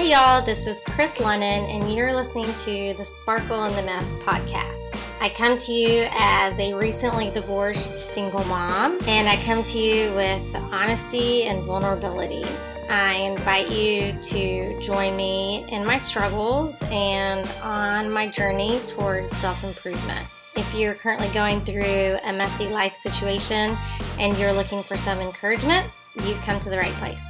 Hey y'all, this is Chris Lennon, and you're listening to the Sparkle and the Mess podcast. I come to you as a recently divorced single mom, and I come to you with honesty and vulnerability. I invite you to join me in my struggles and on my journey towards self improvement. If you're currently going through a messy life situation and you're looking for some encouragement, you've come to the right place.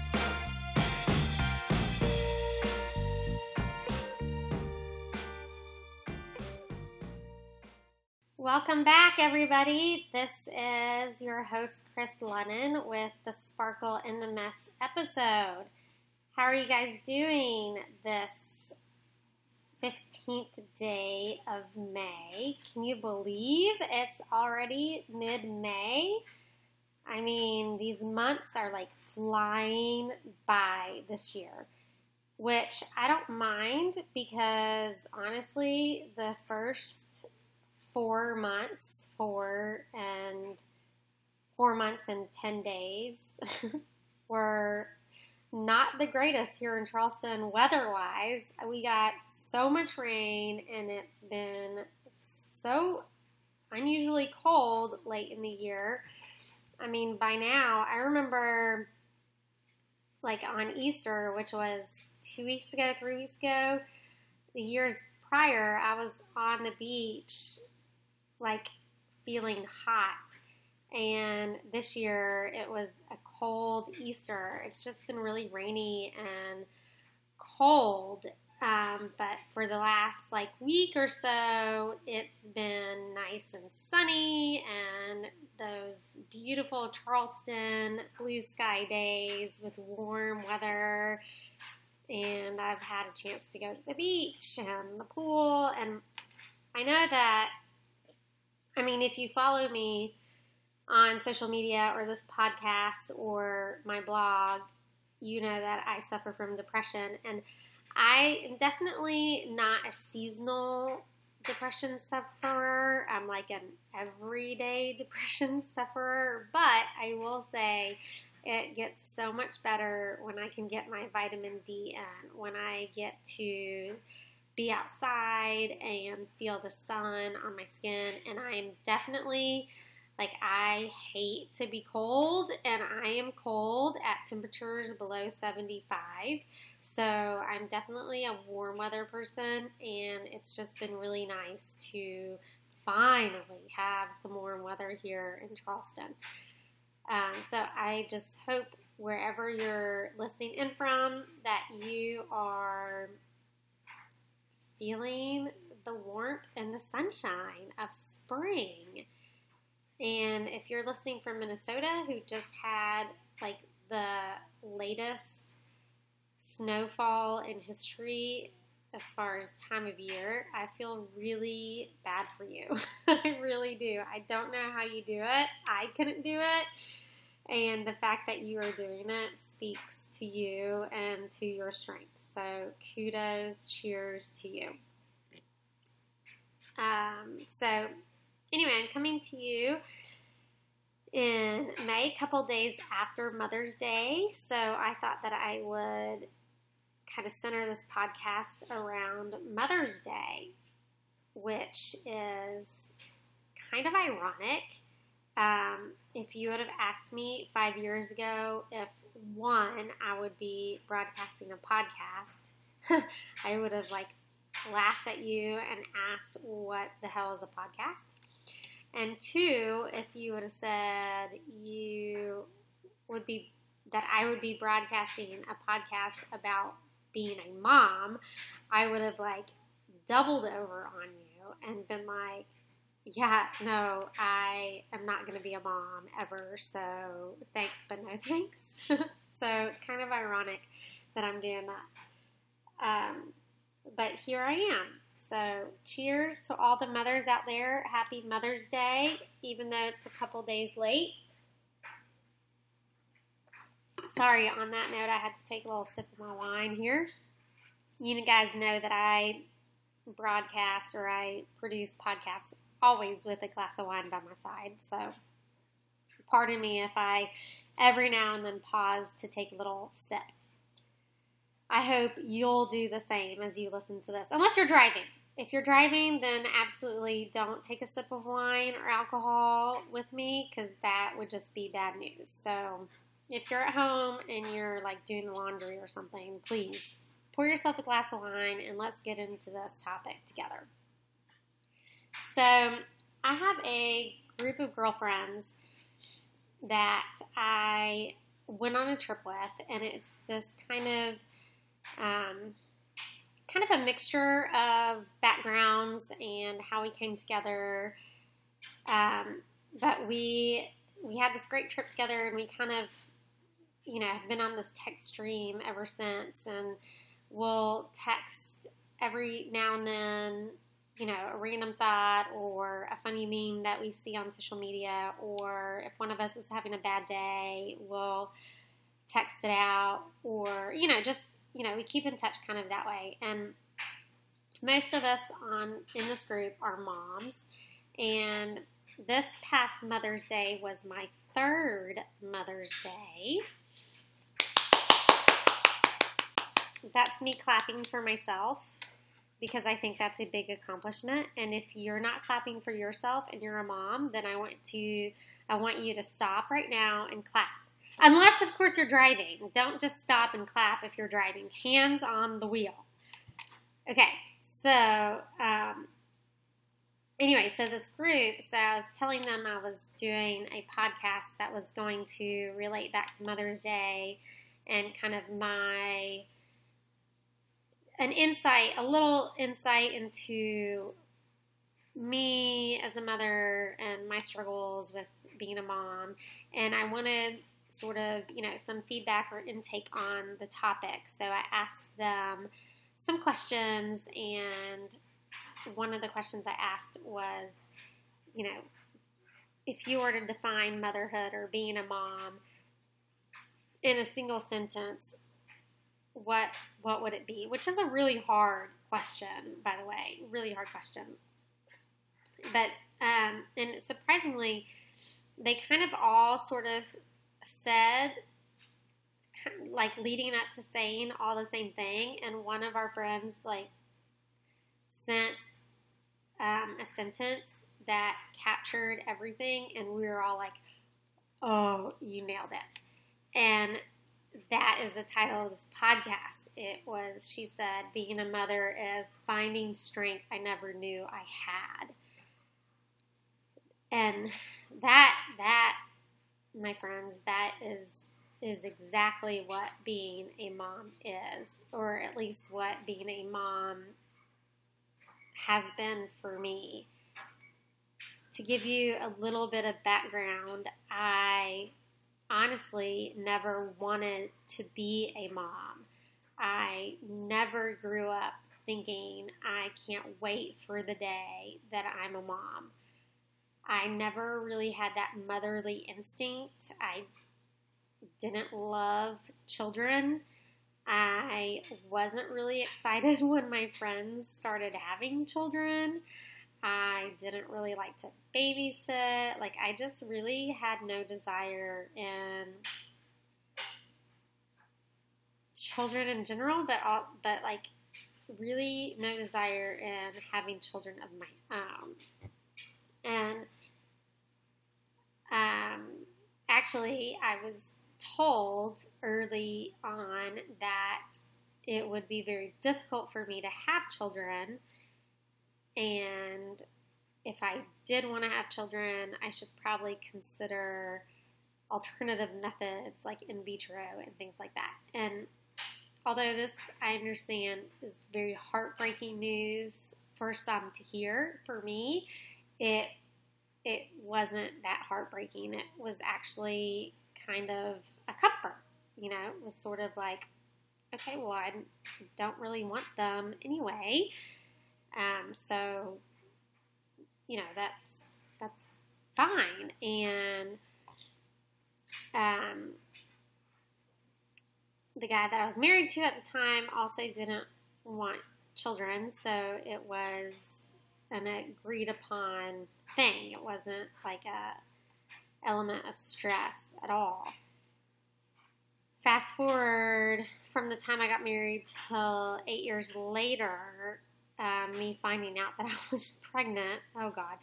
Welcome back, everybody. This is your host, Chris Lennon, with the Sparkle in the Mess episode. How are you guys doing this 15th day of May? Can you believe it's already mid May? I mean, these months are like flying by this year, which I don't mind because honestly, the first four months, four and four months and 10 days were not the greatest here in Charleston weather wise. We got so much rain and it's been so unusually cold late in the year. I mean, by now, I remember like on Easter, which was two weeks ago, three weeks ago, the years prior, I was on the beach like feeling hot. And this year it was a cold Easter. It's just been really rainy and cold. Um, but for the last like week or so, it's been nice and sunny and those beautiful Charleston blue sky days with warm weather. And I've had a chance to go to the beach and the pool. And I know that I mean, if you follow me on social media or this podcast or my blog, you know that I suffer from depression. And I am definitely not a seasonal depression sufferer. I'm like an everyday depression sufferer. But I will say, it gets so much better when I can get my vitamin D in, when I get to be outside and feel the sun on my skin. And I'm definitely like, I hate to be cold, and I am cold at temperatures below 75. So I'm definitely a warm weather person, and it's just been really nice to finally have some warm weather here in Charleston. Um, so I just hope wherever you're listening in from that you are feeling the warmth and the sunshine of spring. And if you're listening from Minnesota, who just had like the latest snowfall in history as far as time of year, I feel really bad for you. I really do. I don't know how you do it. I couldn't do it. And the fact that you are doing it speaks to you and to your strength. So kudos, cheers to you. Um, so anyway, I'm coming to you in May, a couple days after Mother's Day. So I thought that I would kind of center this podcast around Mother's Day, which is kind of ironic. Um, if you would have asked me five years ago if one, I would be broadcasting a podcast, I would have like laughed at you and asked what the hell is a podcast. And two, if you would have said you would be that I would be broadcasting a podcast about being a mom, I would have like doubled over on you and been like, yeah, no, I am not going to be a mom ever. So thanks, but no thanks. so kind of ironic that I'm doing that. Um, but here I am. So, cheers to all the mothers out there. Happy Mother's Day, even though it's a couple days late. Sorry, on that note, I had to take a little sip of my wine here. You guys know that I broadcast or I produce podcasts always with a glass of wine by my side. So, pardon me if I every now and then pause to take a little sip. I hope you'll do the same as you listen to this, unless you're driving. If you're driving, then absolutely don't take a sip of wine or alcohol with me because that would just be bad news. So, if you're at home and you're like doing the laundry or something, please pour yourself a glass of wine and let's get into this topic together. So, I have a group of girlfriends that I went on a trip with, and it's this kind of um, kind of a mixture of backgrounds and how we came together. Um, but we we had this great trip together, and we kind of you know have been on this text stream ever since, and we'll text every now and then you know, a random thought or a funny meme that we see on social media, or if one of us is having a bad day, we'll text it out, or, you know, just, you know, we keep in touch kind of that way. And most of us on in this group are moms, and this past Mother's Day was my third Mother's Day. That's me clapping for myself because I think that's a big accomplishment. And if you're not clapping for yourself and you're a mom, then I want to I want you to stop right now and clap. Unless of course you're driving. Don't just stop and clap if you're driving. Hands on the wheel. Okay, so um, anyway, so this group, so I was telling them I was doing a podcast that was going to relate back to Mother's Day and kind of my an insight, a little insight into me as a mother and my struggles with being a mom. And I wanted sort of, you know, some feedback or intake on the topic. So I asked them some questions, and one of the questions I asked was, you know, if you were to define motherhood or being a mom in a single sentence, what what would it be? Which is a really hard question, by the way, really hard question. But um, and surprisingly, they kind of all sort of said, like leading up to saying all the same thing. And one of our friends like sent um, a sentence that captured everything, and we were all like, "Oh, you nailed it!" And that is the title of this podcast. It was, she said, being a mother is finding strength I never knew I had. And that, that, my friends, that is is exactly what being a mom is, or at least what being a mom has been for me. To give you a little bit of background, I honestly never wanted to be a mom. I never grew up thinking, I can't wait for the day that I'm a mom. I never really had that motherly instinct. I didn't love children. I wasn't really excited when my friends started having children. I didn't really like to babysit. Like, I just really had no desire in children in general, but all, but like really no desire in having children of my own. And um, actually, I was told early on that it would be very difficult for me to have children and if I did want to have children, I should probably consider alternative methods like in vitro and things like that. And although this, I understand, is very heartbreaking news for some to hear, for me, it it wasn't that heartbreaking. It was actually kind of a comfort. You know, it was sort of like, okay, well, I don't really want them anyway. Um, so, you know, that's that's fine. And um, the guy that I was married to at the time also didn't want children, so it was an agreed upon thing. It wasn't like a element of stress at all. fast forward from the time I got married till eight years later, um, me finding out that I was pregnant. Oh God,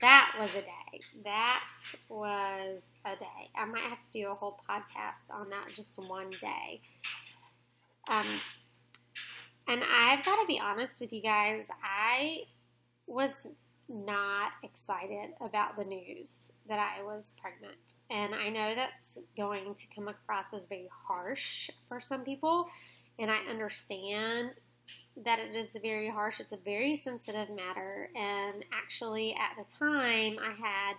that was a day. That was a day. I might have to do a whole podcast on that just one day. Um, and I've got to be honest with you guys, I was not excited about the news that I was pregnant. And I know that's going to come across as very harsh for some people. And I understand that it is very harsh. It's a very sensitive matter. And actually, at the time, I had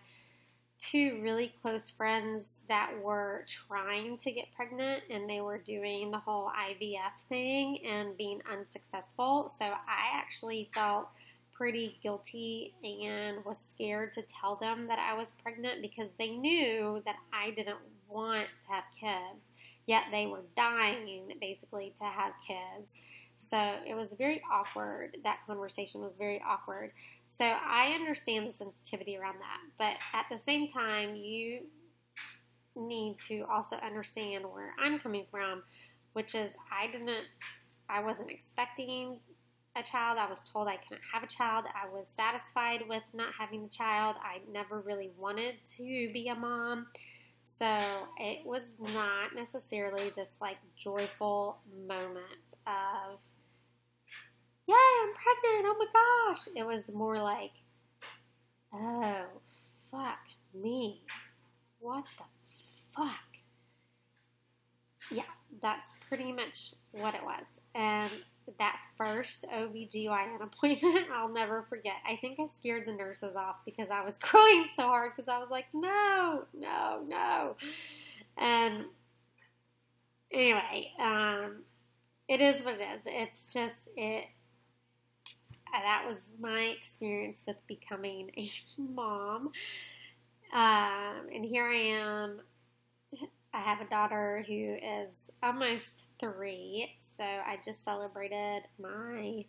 two really close friends that were trying to get pregnant and they were doing the whole IVF thing and being unsuccessful. So I actually felt pretty guilty and was scared to tell them that I was pregnant because they knew that I didn't want to have kids, yet they were dying basically to have kids. So it was very awkward. That conversation was very awkward. So I understand the sensitivity around that. But at the same time, you need to also understand where I'm coming from, which is I didn't, I wasn't expecting a child. I was told I couldn't have a child. I was satisfied with not having a child. I never really wanted to be a mom. So it was not necessarily this like joyful moment of, yay, I'm pregnant. Oh my gosh. It was more like, oh, fuck me. What the fuck? Yeah, that's pretty much what it was. And that first OBGYN appointment, I'll never forget. I think I scared the nurses off because I was crying so hard because I was like, no, no, no. And anyway, um, it is what it is. It's just, it, that was my experience with becoming a mom. Um, and here I am. I have a daughter who is almost three. So I just celebrated my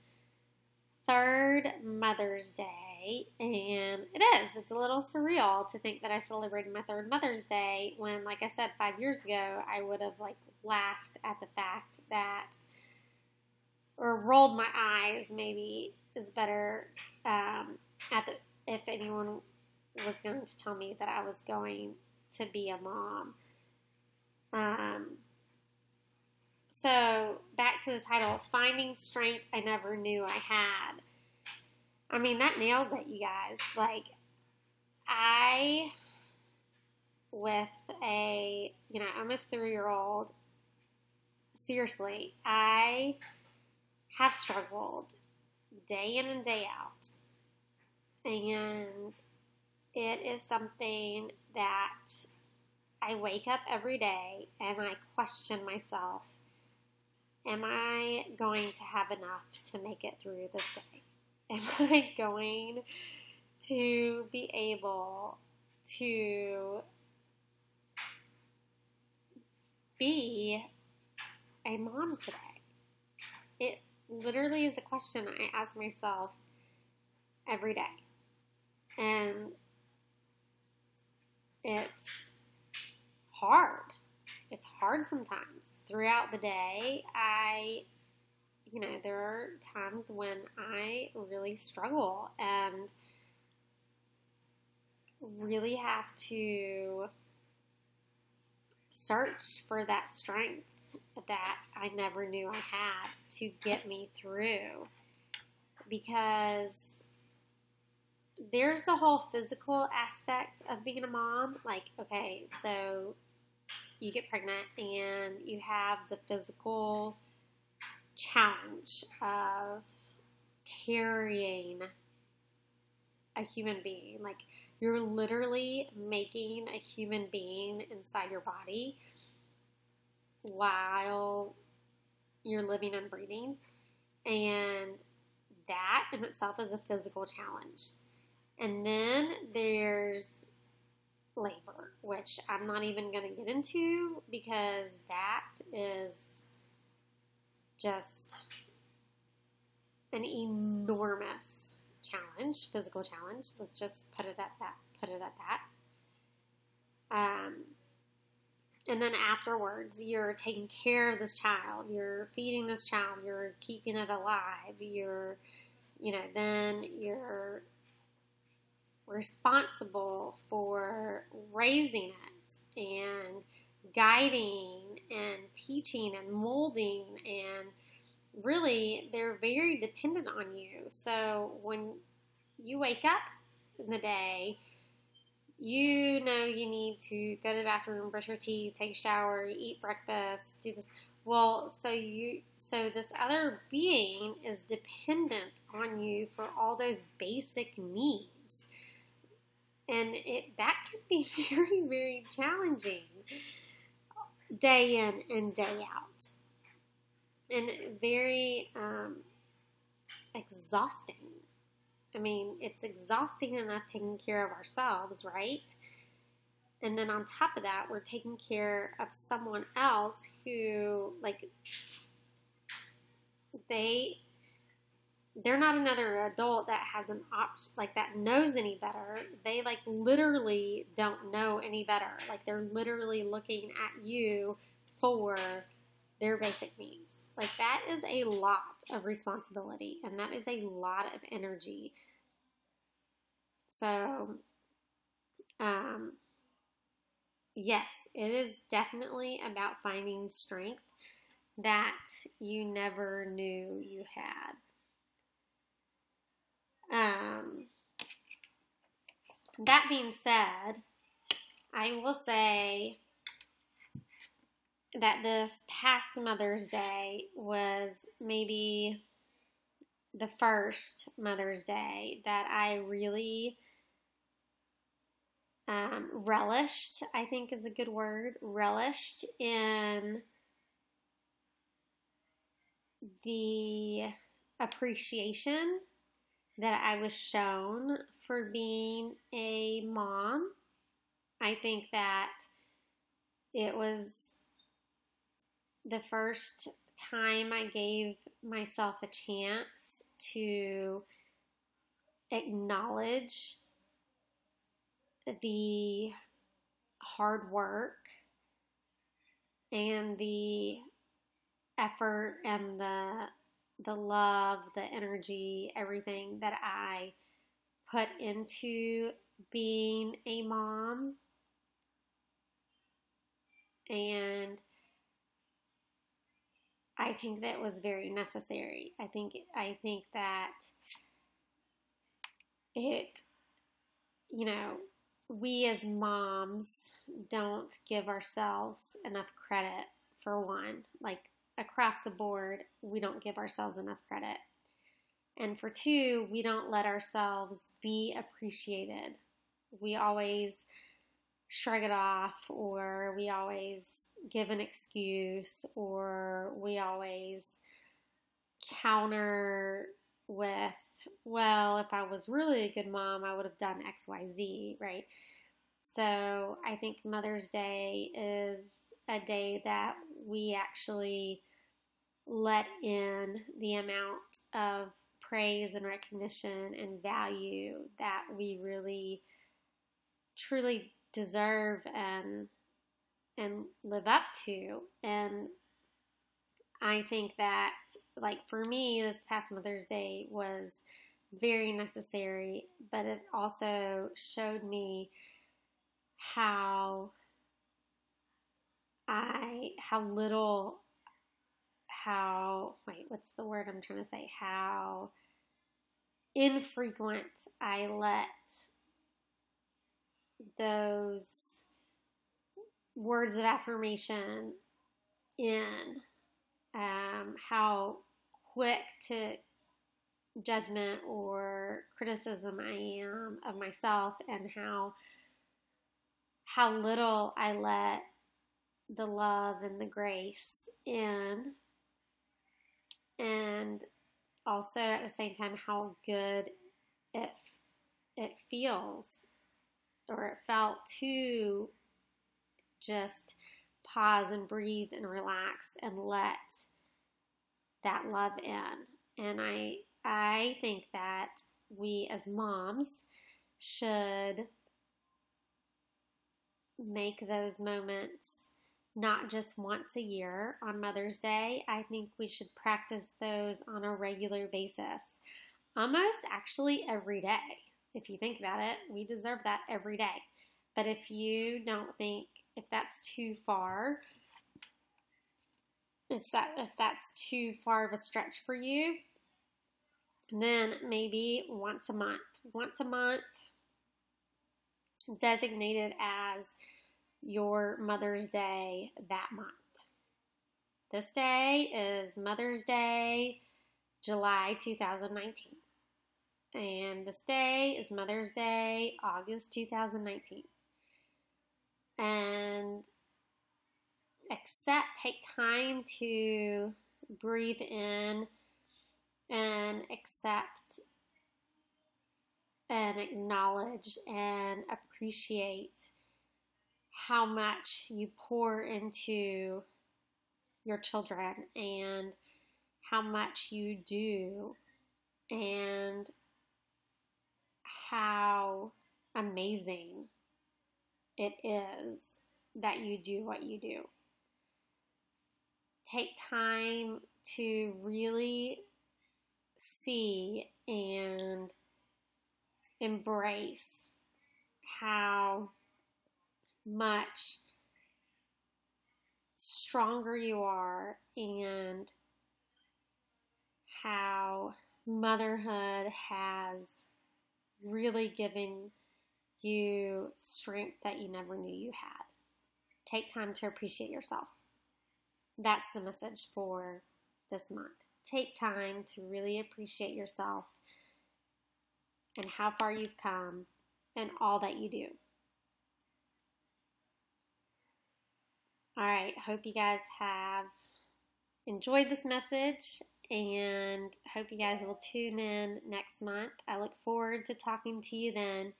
third Mother's Day. And it is. It's a little surreal to think that I celebrated my third Mother's Day when, like I said, five years ago, I would have like laughed at the fact that, or rolled my eyes, maybe is better, um, at the, if anyone was going to tell me that I was going to be a mom. Um, so, back to the title Finding Strength I Never Knew I Had. I mean, that nails it, you guys. Like, I, with a, you know, almost three year old, seriously, I have struggled day in and day out. And it is something that I wake up every day and I question myself Am I going to have enough to make it through this day? Am I going to be able to be a mom today? It literally is a question I ask myself every day. And it's hard. It's hard sometimes throughout the day, I, you know, there are times when I really struggle and really have to search for that strength that I never knew I had to get me through. Because there's the whole physical aspect of being a mom. Like, okay, so you get pregnant and you have the physical challenge of carrying a human being. Like you're literally making a human being inside your body while you're living and breathing. And that in itself is a physical challenge. And then there's labor, which I'm not even going to get into because that is just an enormous challenge, physical challenge. Let's just put it at that. Put it at that. Um, and then afterwards, you're taking care of this child, you're feeding this child, you're keeping it alive, you're, you know, then you're responsible for raising it and guiding and teaching and molding. And really they're very dependent on you. So when you wake up in the day, you know you need to go to the bathroom, brush your teeth, take a shower, eat breakfast, do this. Well, so you so this other being is dependent on you for all those basic needs. And it that can be very, very challenging day in and day out. And very um, exhausting. I mean, it's exhausting enough taking care of ourselves, right? And then on top of that, we're taking care of someone else who, like, they they're not another adult that has an option like that knows any better. They like literally don't know any better. Like they're literally looking at you for their basic needs like that is a lot of responsibility and that is a lot of energy. So um yes it is definitely about finding strength that you never knew you had. Um, that being said, I will say that this past Mother's Day was maybe the first Mother's Day that I really um, relished, I think is a good word, relished in the appreciation that I was shown for being a mom. I think that it was the first time I gave myself a chance to acknowledge the hard work and the effort and the the love, the energy, everything that I put into being a mom. And I think that was very necessary. I think I think that it you know, we as moms don't give ourselves enough credit for one. Like across the board, we don't give ourselves enough credit. And for two, we don't let ourselves be appreciated. We always shrug it off, or we always give an excuse, or we always counter with, well, if I was really a good mom, I would have done XYZ, right? So I think Mother's Day is a day that we actually let in the amount of praise and recognition and value that we really truly deserve and and live up to and I think that like for me this past Mother's Day was very necessary but it also showed me how I how little how wait, what's the word I'm trying to say? How infrequent I let those words of affirmation in, um, how quick to judgment or criticism I am of myself, and how how little I let the love and the grace in, and also at the same time how good it it feels or it felt to just pause and breathe and relax and let that love in. And I I think that we as moms should make those moments not just once a year on Mother's Day. I think we should practice those on a regular basis, almost actually every day. If you think about it, we deserve that every day. But if you don't think if that's too far, it's that if that's too far of a stretch for you, then maybe once a month. Once a month designated as your Mother's Day that month. This day is Mother's Day, July 2019. And this day is Mother's Day, August 2019. And accept, take time to breathe in and accept and acknowledge and appreciate how much you pour into your children and how much you do and how amazing it is that you do what you do. Take time to really see and embrace how much stronger you are and how motherhood has really given you strength that you never knew you had. Take time to appreciate yourself. That's the message for this month. Take time to really appreciate yourself and how far you've come and all that you do. All right, hope you guys have enjoyed this message and hope you guys will tune in next month. I look forward to talking to you then.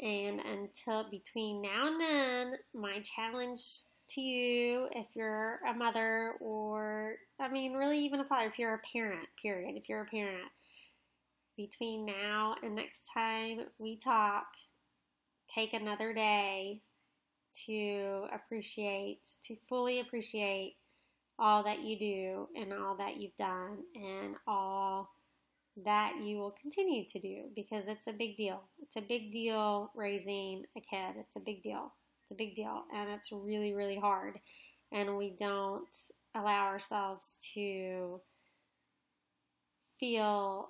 And until between now and then, my challenge to you, if you're a mother or, I mean, really even a father, if you're a parent, period, if you're a parent, between now and next time we talk, take another day to appreciate, to fully appreciate all that you do and all that you've done and all that you will continue to do because it's a big deal. It's a big deal raising a kid. It's a big deal. It's a big deal. And it's really, really hard. And we don't allow ourselves to feel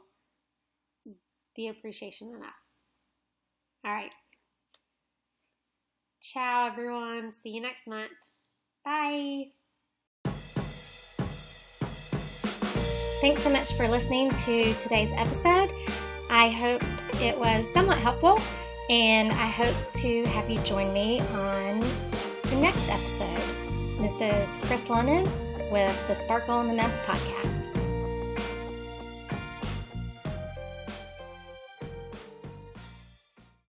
the appreciation enough. All right. Ciao, everyone. See you next month. Bye. Thanks so much for listening to today's episode. I hope it was somewhat helpful, and I hope to have you join me on the next episode. This is Chris Lennon with the Sparkle in the Mess podcast.